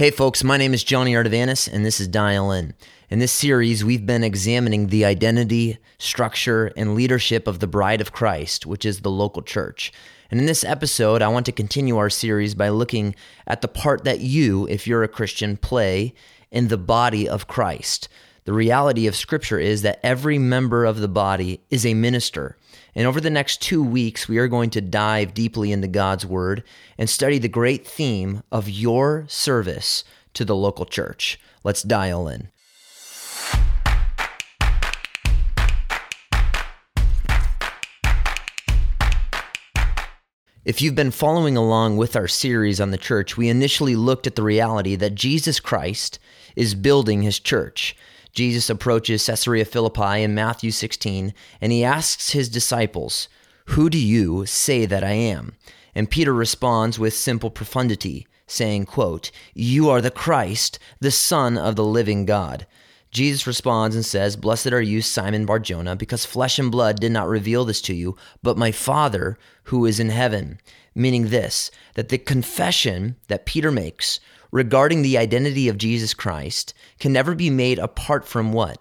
Hey folks, my name is Jonny Ardavanis and this is Dial In. In this series, we've been examining the identity, structure, and leadership of the Bride of Christ, which is the local church. And in this episode, I want to continue our series by looking at the part that you, if you're a Christian, play in the body of Christ. The reality of Scripture is that every member of the body is a minister. And over the next two weeks, we are going to dive deeply into God's Word and study the great theme of your service to the local church. Let's dial in. If you've been following along with our series on the church, we initially looked at the reality that Jesus Christ is building his church. Jesus approaches Caesarea Philippi in Matthew 16, and he asks his disciples, Who do you say that I am? And Peter responds with simple profundity, saying, quote, You are the Christ, the Son of the living God. Jesus responds and says, Blessed are you, Simon Barjona, because flesh and blood did not reveal this to you, but my Father who is in heaven. Meaning this, that the confession that Peter makes regarding the identity of Jesus Christ can never be made apart from what?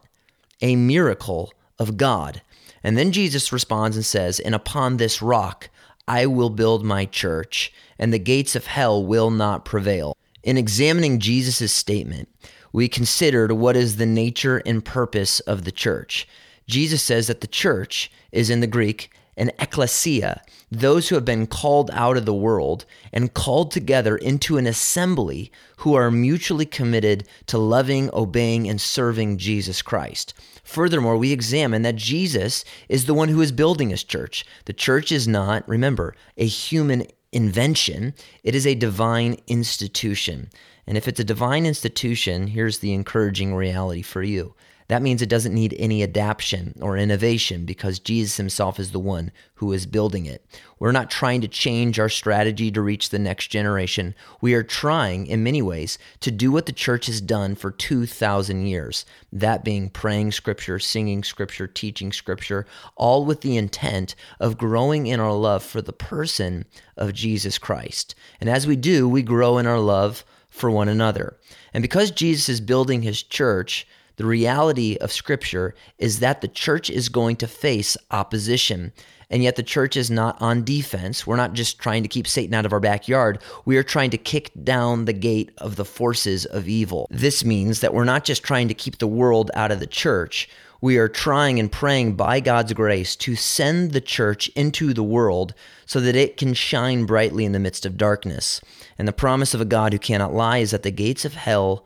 A miracle of God. And then Jesus responds and says, And upon this rock I will build my church, and the gates of hell will not prevail. In examining Jesus' statement, we considered what is the nature and purpose of the church. Jesus says that the church is in the Greek an ecclesia, those who have been called out of the world and called together into an assembly who are mutually committed to loving, obeying, and serving Jesus Christ. Furthermore, we examine that Jesus is the one who is building his church. The church is not, remember, a human invention, it is a divine institution. And if it's a divine institution, here's the encouraging reality for you that means it doesn't need any adaptation or innovation because Jesus himself is the one who is building it. We're not trying to change our strategy to reach the next generation. We are trying, in many ways, to do what the church has done for 2,000 years that being praying scripture, singing scripture, teaching scripture, all with the intent of growing in our love for the person of Jesus Christ. And as we do, we grow in our love for one another. And because Jesus is building his church, the reality of Scripture is that the church is going to face opposition. And yet, the church is not on defense. We're not just trying to keep Satan out of our backyard. We are trying to kick down the gate of the forces of evil. This means that we're not just trying to keep the world out of the church. We are trying and praying by God's grace to send the church into the world so that it can shine brightly in the midst of darkness. And the promise of a God who cannot lie is that the gates of hell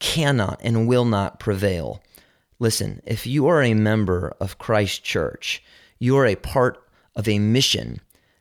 cannot and will not prevail. Listen, if you are a member of Christ Church, you are a part of a mission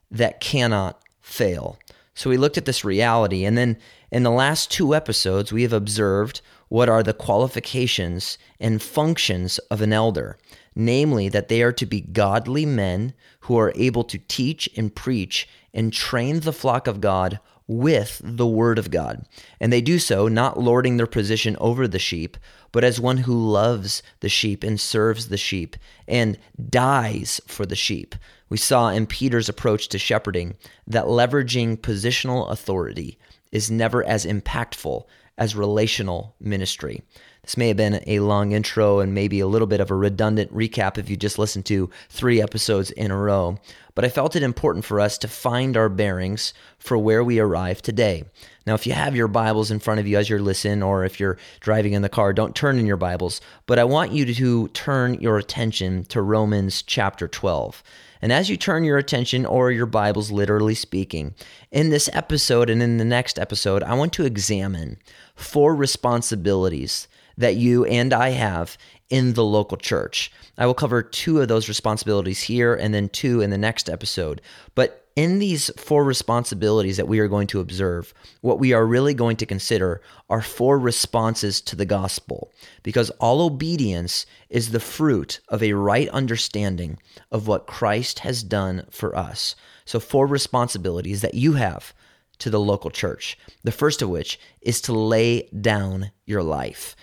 that cannot fail. So we looked at this reality, and then in the last two episodes, we have observed what are the qualifications and functions of an elder namely, that they are to be godly men who are able to teach and preach and train the flock of God with the word of God. And they do so not lording their position over the sheep, but as one who loves the sheep and serves the sheep and dies for the sheep. We saw in Peter's approach to shepherding that leveraging positional authority is never as impactful as relational ministry. This may have been a long intro and maybe a little bit of a redundant recap if you just listened to three episodes in a row, but I felt it important for us to find our bearings for where we arrive today. Now, if you have your Bibles in front of you as you're listening, or if you're driving in the car, don't turn in your Bibles, but I want you to turn your attention to Romans chapter 12. And as you turn your attention, or your Bibles literally speaking, in this episode and in the next episode, I want to examine four responsibilities that you and I have in the local church. I will cover two of those responsibilities here and then two in the next episode. But in these four responsibilities that we are going to observe, what we are really going to consider are four responses to the gospel, because all obedience is the fruit of a right understanding of what Christ has done for us. So, four responsibilities that you have to the local church. The first of which is to lay down your life.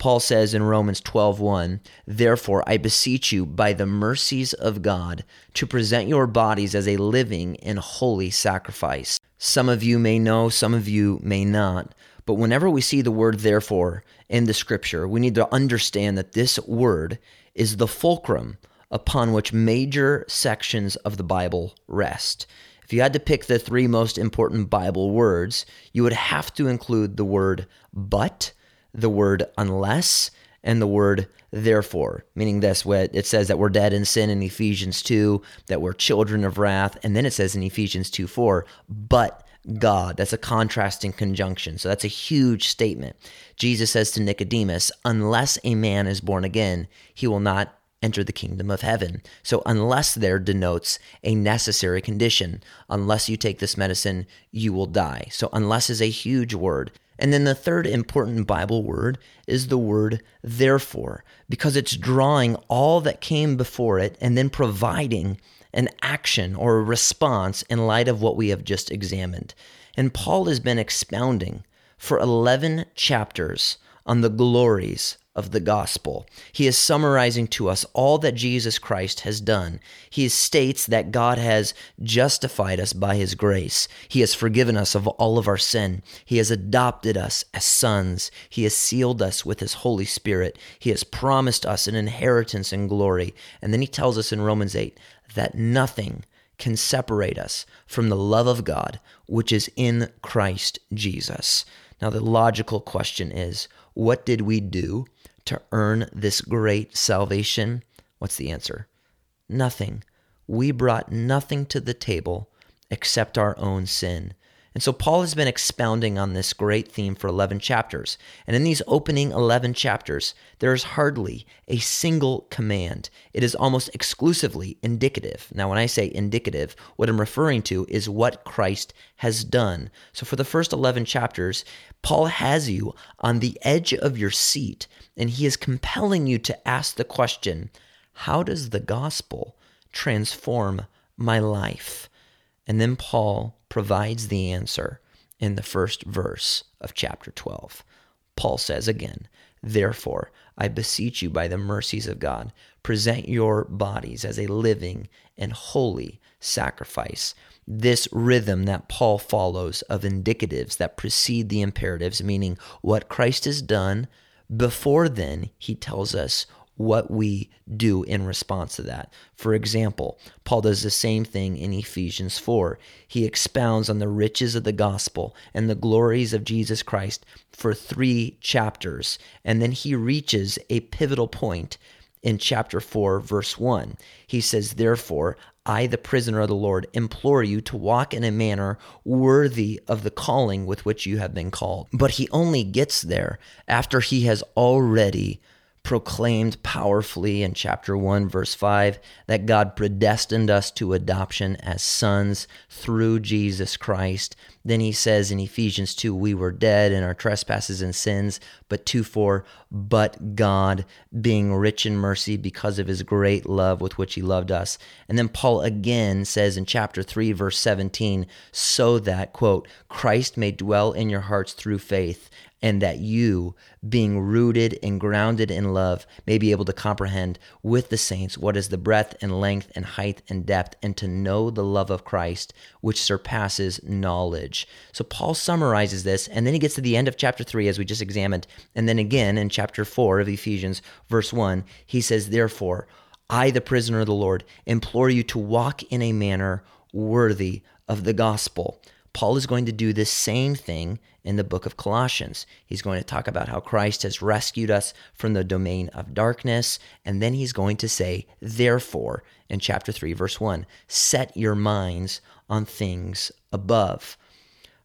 Paul says in Romans 12:1, "Therefore I beseech you by the mercies of God to present your bodies as a living and holy sacrifice." Some of you may know, some of you may not, But whenever we see the word therefore in the scripture, we need to understand that this word is the fulcrum upon which major sections of the Bible rest. If you had to pick the three most important Bible words, you would have to include the word but, the word unless, and the word therefore, meaning this, it says that we're dead in sin in Ephesians 2, that we're children of wrath, and then it says in Ephesians 2 4, but God. That's a contrasting conjunction. So that's a huge statement. Jesus says to Nicodemus, unless a man is born again, he will not enter the kingdom of heaven. So, unless there denotes a necessary condition. Unless you take this medicine, you will die. So, unless is a huge word. And then the third important Bible word is the word therefore, because it's drawing all that came before it and then providing an action or a response in light of what we have just examined. And Paul has been expounding for 11 chapters on the glories of the gospel. He is summarizing to us all that Jesus Christ has done. He states that God has justified us by his grace. He has forgiven us of all of our sin. He has adopted us as sons. He has sealed us with his Holy Spirit. He has promised us an inheritance in glory. And then he tells us in Romans 8 that nothing can separate us from the love of God, which is in Christ Jesus. Now, the logical question is what did we do to earn this great salvation? What's the answer? Nothing. We brought nothing to the table except our own sin. And so Paul has been expounding on this great theme for 11 chapters. And in these opening 11 chapters, there is hardly a single command. It is almost exclusively indicative. Now, when I say indicative, what I'm referring to is what Christ has done. So for the first 11 chapters, Paul has you on the edge of your seat, and he is compelling you to ask the question how does the gospel transform my life? And then Paul provides the answer in the first verse of chapter 12. Paul says again, Therefore, I beseech you by the mercies of God, present your bodies as a living and holy sacrifice. This rhythm that Paul follows of indicatives that precede the imperatives, meaning what Christ has done, before then, he tells us what we do in response to that. For example, Paul does the same thing in Ephesians 4. He expounds on the riches of the gospel and the glories of Jesus Christ for three chapters, and then he reaches a pivotal point in chapter 4, verse 1. He says, Therefore, I, the prisoner of the Lord, implore you to walk in a manner worthy of the calling with which you have been called. But he only gets there after he has already proclaimed powerfully in chapter 1, verse 5, that God predestined us to adoption as sons through Jesus Christ. Then he says in Ephesians 2, we were dead in our trespasses and sins, but 2 4, but God, being rich in mercy because of his great love with which he loved us. And then Paul again says in chapter 3, verse 17, so that, quote, Christ may dwell in your hearts through faith and that you, being rooted and grounded in love, may be able to comprehend with the saints what is the breadth and length and height and depth, and to know the love of Christ, which surpasses knowledge. So Paul summarizes this, and then he gets to the end of chapter 3, as we just examined. And then again in chapter 4 of Ephesians, verse 1, he says, Therefore, I, the prisoner of the Lord, implore you to walk in a manner worthy of the gospel. Paul is going to do the same thing in the book of Colossians. He's going to talk about how Christ has rescued us from the domain of darkness. And then he's going to say, therefore, in chapter 3, verse 1, set your minds on things above.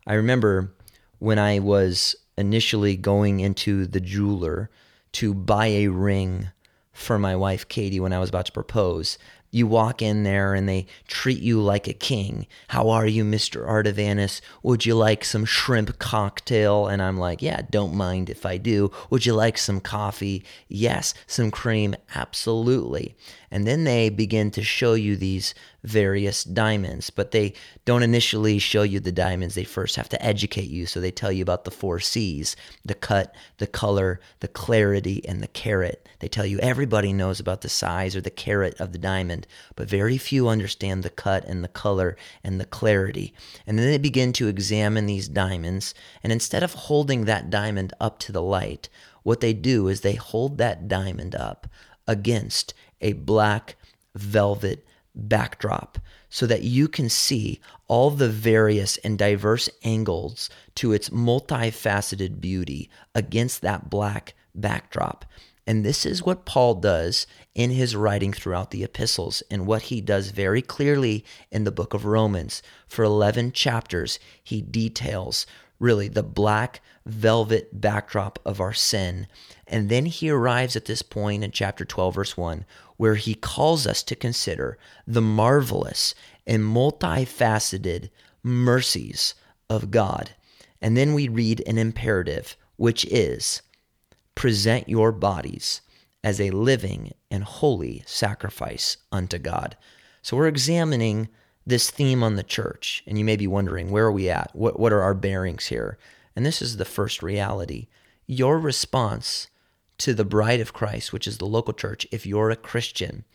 I remember when I was initially going into the jeweler to buy a ring for my wife Katie when I was about to propose you walk in there and they treat you like a king. How are you, Mr. Ardavanis? Would you like some shrimp cocktail? And I'm like, yeah, don't mind if I do. Would you like some coffee? Yes. Some cream? Absolutely. And then they begin to show you these various diamonds, but they don't initially show you the diamonds. They first have to educate you. So they tell you about the four C's the cut, the color, the clarity, and the carat. They tell you everybody knows about the size or the carat of the diamond, but very few understand the cut and the color and the clarity. And then they begin to examine these diamonds. And instead of holding that diamond up to the light, what they do is they hold that diamond up against a black velvet backdrop so that you can see all the various and diverse angles to its multifaceted beauty against that black backdrop. And this is what Paul does in his writing throughout the epistles, and what he does very clearly in the book of Romans. For 11 chapters, he details really the black velvet backdrop of our sin. And then he arrives at this point in chapter 12, verse 1, where he calls us to consider the marvelous and multifaceted mercies of God. And then we read an imperative, which is present your bodies as a living and holy sacrifice unto God. So we're examining this theme on the church, and you may be wondering, where are we at? What, what are our bearings here? And this is the first reality. Your response to the bride of Christ, which is the local church, if you're a Christian,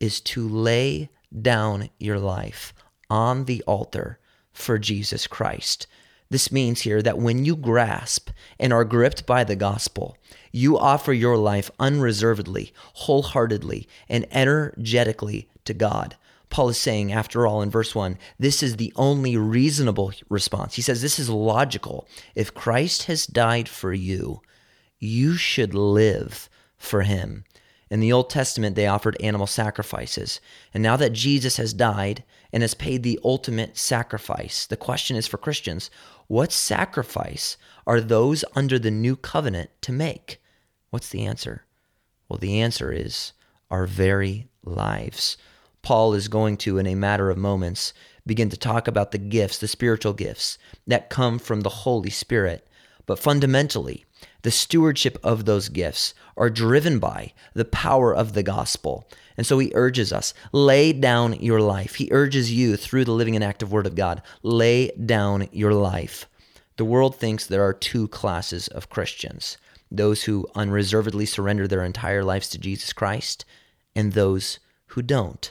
is to lay down your life on the altar for Jesus Christ. This means here that when you grasp and are gripped by the gospel, you offer your life unreservedly, wholeheartedly, and energetically to God. Paul is saying, after all, in verse 1, this is the only reasonable response. He says, This is logical. If Christ has died for you, you should live for him. In the Old Testament, they offered animal sacrifices. And now that Jesus has died and has paid the ultimate sacrifice, the question is for Christians what sacrifice are those under the new covenant to make? What's the answer? Well, the answer is our very lives. Paul is going to, in a matter of moments, begin to talk about the gifts, the spiritual gifts that come from the Holy Spirit. But fundamentally, the stewardship of those gifts are driven by the power of the gospel. And so he urges us, lay down your life. He urges you through the living and active word of God, lay down your life. The world thinks there are two classes of Christians those who unreservedly surrender their entire lives to Jesus Christ, and those who don't.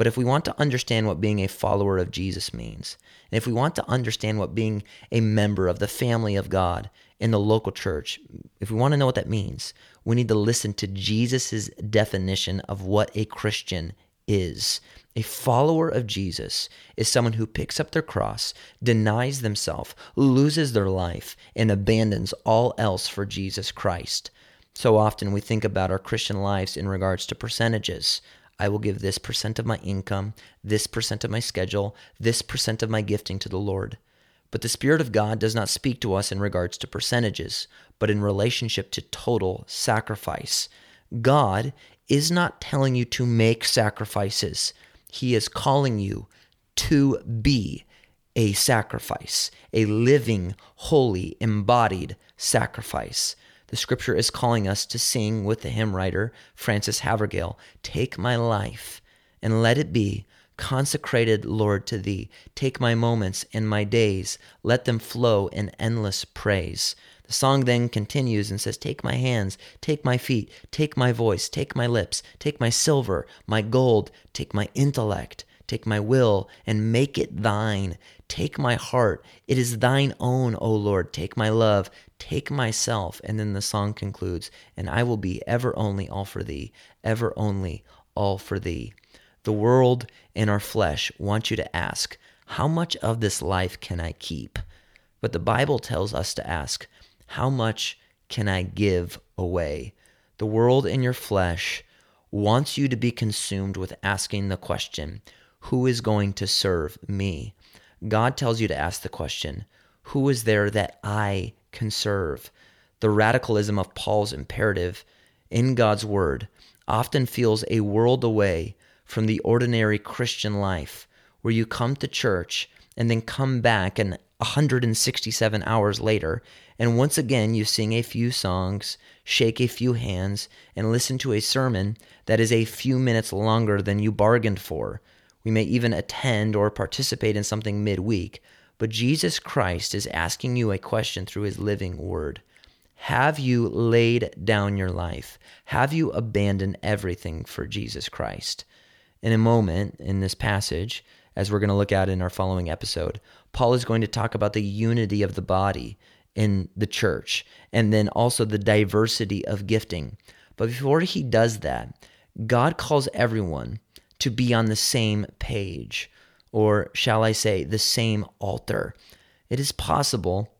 But if we want to understand what being a follower of Jesus means, and if we want to understand what being a member of the family of God in the local church, if we want to know what that means, we need to listen to Jesus' definition of what a Christian is. A follower of Jesus is someone who picks up their cross, denies themselves, loses their life, and abandons all else for Jesus Christ. So often we think about our Christian lives in regards to percentages. I will give this percent of my income, this percent of my schedule, this percent of my gifting to the Lord. But the Spirit of God does not speak to us in regards to percentages, but in relationship to total sacrifice. God is not telling you to make sacrifices, He is calling you to be a sacrifice, a living, holy, embodied sacrifice. The scripture is calling us to sing with the hymn writer Frances Havergal Take my life and let it be consecrated, Lord, to thee. Take my moments and my days, let them flow in endless praise. The song then continues and says, Take my hands, take my feet, take my voice, take my lips, take my silver, my gold, take my intellect, take my will, and make it thine. Take my heart, it is thine own, O Lord. Take my love, Take myself. And then the song concludes, and I will be ever only all for thee, ever only all for thee. The world and our flesh want you to ask, how much of this life can I keep? But the Bible tells us to ask, how much can I give away? The world and your flesh wants you to be consumed with asking the question, who is going to serve me? God tells you to ask the question, who is there that I can serve? The radicalism of Paul's imperative in God's word often feels a world away from the ordinary Christian life where you come to church and then come back and 167 hours later and once again you sing a few songs, shake a few hands and listen to a sermon that is a few minutes longer than you bargained for We may even attend or participate in something midweek, but Jesus Christ is asking you a question through his living word. Have you laid down your life? Have you abandoned everything for Jesus Christ? In a moment in this passage, as we're going to look at in our following episode, Paul is going to talk about the unity of the body in the church and then also the diversity of gifting. But before he does that, God calls everyone to be on the same page, or shall I say, the same altar. It is possible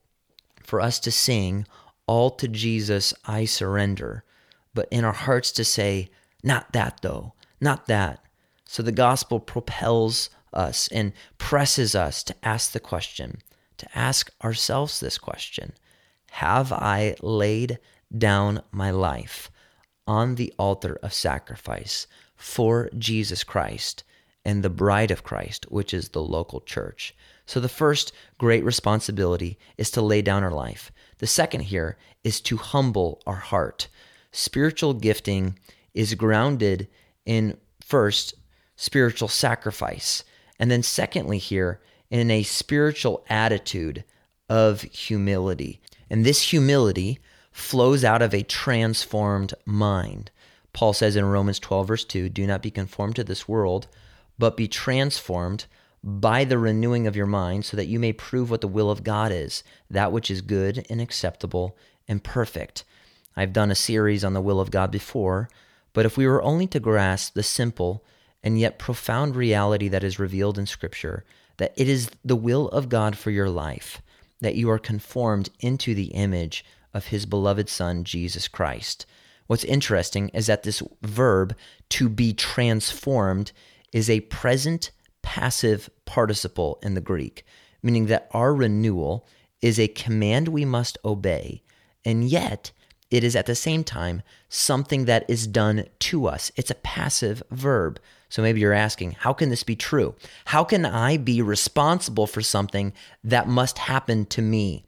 for us to sing, All to Jesus I surrender, but in our hearts to say, Not that though, not that. So the gospel propels us and presses us to ask the question, to ask ourselves this question Have I laid down my life on the altar of sacrifice for Jesus Christ and the bride of Christ, which is the local church. So the first great responsibility is to lay down our life. The second here is to humble our heart. Spiritual gifting is grounded in first spiritual sacrifice, and then secondly here in a spiritual attitude of humility. And this humility flows out of a transformed mind. Paul says in Romans 12, verse 2 Do not be conformed to this world, but be transformed by the renewing of your mind, so that you may prove what the will of God is, that which is good and acceptable and perfect. I've done a series on the will of God before, but if we were only to grasp the simple and yet profound reality that is revealed in Scripture, that it is the will of God for your life, that you are conformed into the image of His beloved Son, Jesus Christ. What's interesting is that this verb, to be transformed, is a present passive participle in the Greek, meaning that our renewal is a command we must obey, and yet it is at the same time something that is done to us. It's a passive verb. So maybe you're asking, how can this be true? How can I be responsible for something that must happen to me?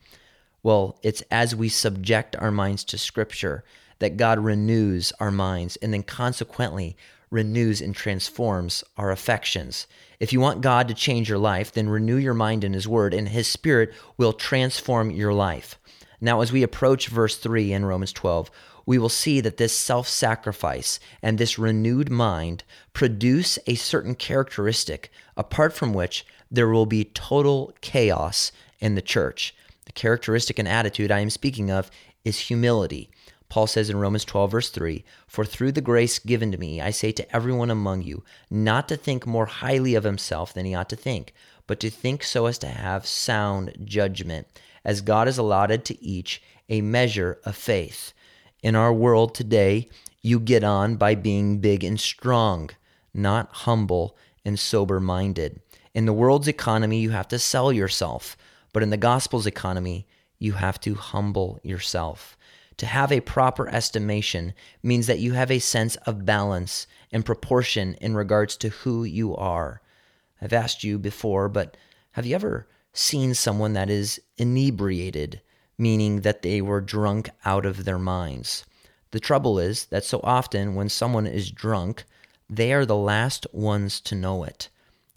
Well, it's as we subject our minds to Scripture that God renews our minds and then consequently renews and transforms our affections. If you want God to change your life, then renew your mind in His Word, and His Spirit will transform your life. Now, as we approach verse 3 in Romans 12, we will see that this self sacrifice and this renewed mind produce a certain characteristic, apart from which there will be total chaos in the church. The characteristic and attitude I am speaking of is humility. Paul says in Romans 12, verse 3 For through the grace given to me, I say to everyone among you, not to think more highly of himself than he ought to think, but to think so as to have sound judgment, as God has allotted to each a measure of faith. In our world today, you get on by being big and strong, not humble and sober minded. In the world's economy, you have to sell yourself, but in the gospel's economy, you have to humble yourself. To have a proper estimation means that you have a sense of balance and proportion in regards to who you are. I've asked you before, but have you ever seen someone that is inebriated, meaning that they were drunk out of their minds? The trouble is that so often when someone is drunk, they are the last ones to know it.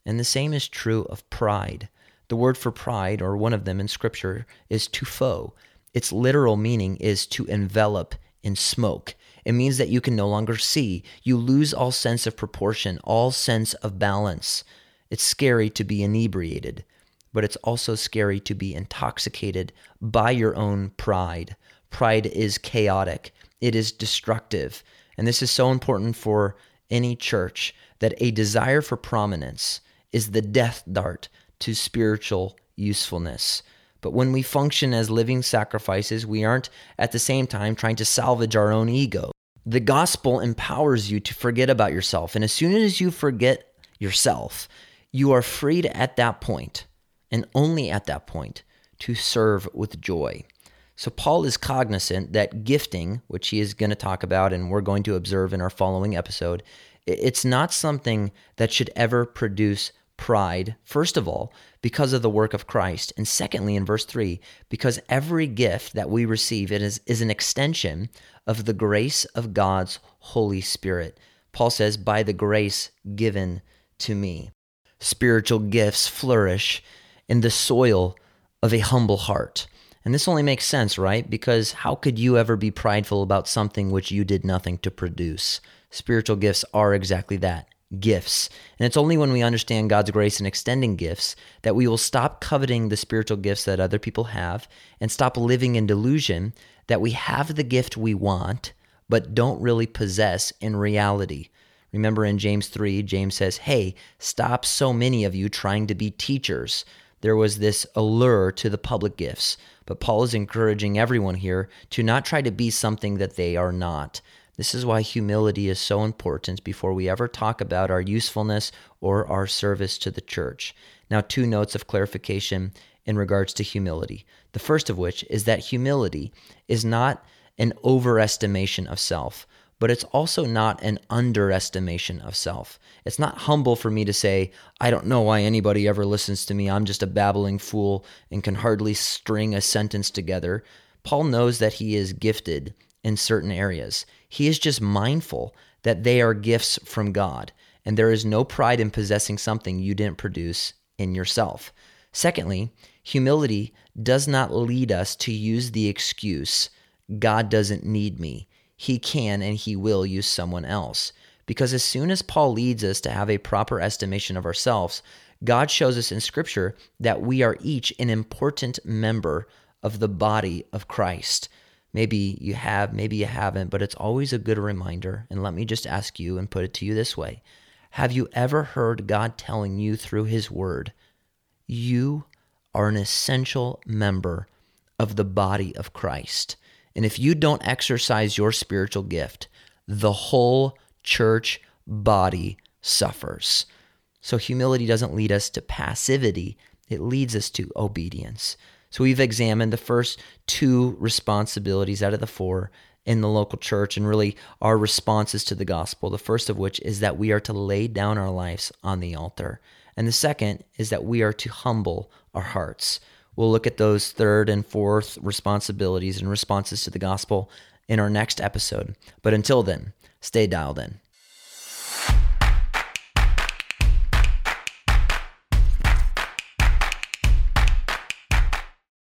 And the same is true of pride. The word for pride, or one of them in Scripture, is tupho, its literal meaning is to envelop in smoke. It means that you can no longer see. You lose all sense of proportion, all sense of balance. It's scary to be inebriated, but it's also scary to be intoxicated by your own pride. Pride is chaotic, it is destructive. And this is so important for any church that a desire for prominence is the death dart to spiritual usefulness. But when we function as living sacrifices, we aren't at the same time trying to salvage our own ego. The gospel empowers you to forget about yourself. And as soon as you forget yourself, you are freed at that point, and only at that point, to serve with joy. So, Paul is cognizant that gifting, which he is going to talk about and we're going to observe in our following episode, it's not something that should ever produce pride, first of all, because of the work of Christ. And secondly, in verse 3, because every gift that we receive it is, is an extension of the grace of God's Holy Spirit. Paul says, by the grace given to me. spiritual gifts flourish in the soil of a humble heart. And this only makes sense, right? Because how could you ever be prideful about something which you did nothing to produce? Spiritual gifts are exactly that gifts. And it's only when we understand God's grace in extending gifts that we will stop coveting the spiritual gifts that other people have and stop living in delusion that we have the gift we want, but don't really possess in reality. Remember in James 3, James says, Hey, stop so many of you trying to be teachers. There was this allure to the public gifts, but Paul is encouraging everyone here to not try to be something that they are not. This is why humility is so important before we ever talk about our usefulness or our service to the church. Now, two notes of clarification in regards to humility. The first of which is that humility is not an overestimation of self, but it's also not an underestimation of self. It's not humble for me to say, I don't know why anybody ever listens to me. I'm just a babbling fool and can hardly string a sentence together. Paul knows that he is gifted in certain areas. He is just mindful that they are gifts from God, and there is no pride in possessing something you didn't produce in yourself. Secondly, humility does not lead us to use the excuse, God doesn't need me. He can and he will use someone else. Because as soon as Paul leads us to have a proper estimation of ourselves, God shows us in Scripture that we are each an important member of the body of Christ. Maybe you have, maybe you haven't, but it's always a good reminder. And let me just ask you and put it to you this way Have you ever heard God telling you through His Word, you are an essential member of the body of Christ? And if you don't exercise your spiritual gift, the whole church body suffers. So humility doesn't lead us to passivity, it leads us to obedience. So we've examined the first two responsibilities out of the four in the local church and really our responses to the gospel. The first of which is that we are to lay down our lives on the altar. And the second is that we are to humble our hearts. We'll look at those third and fourth responsibilities and responses to the gospel in our next episode. But until then, stay dialed in.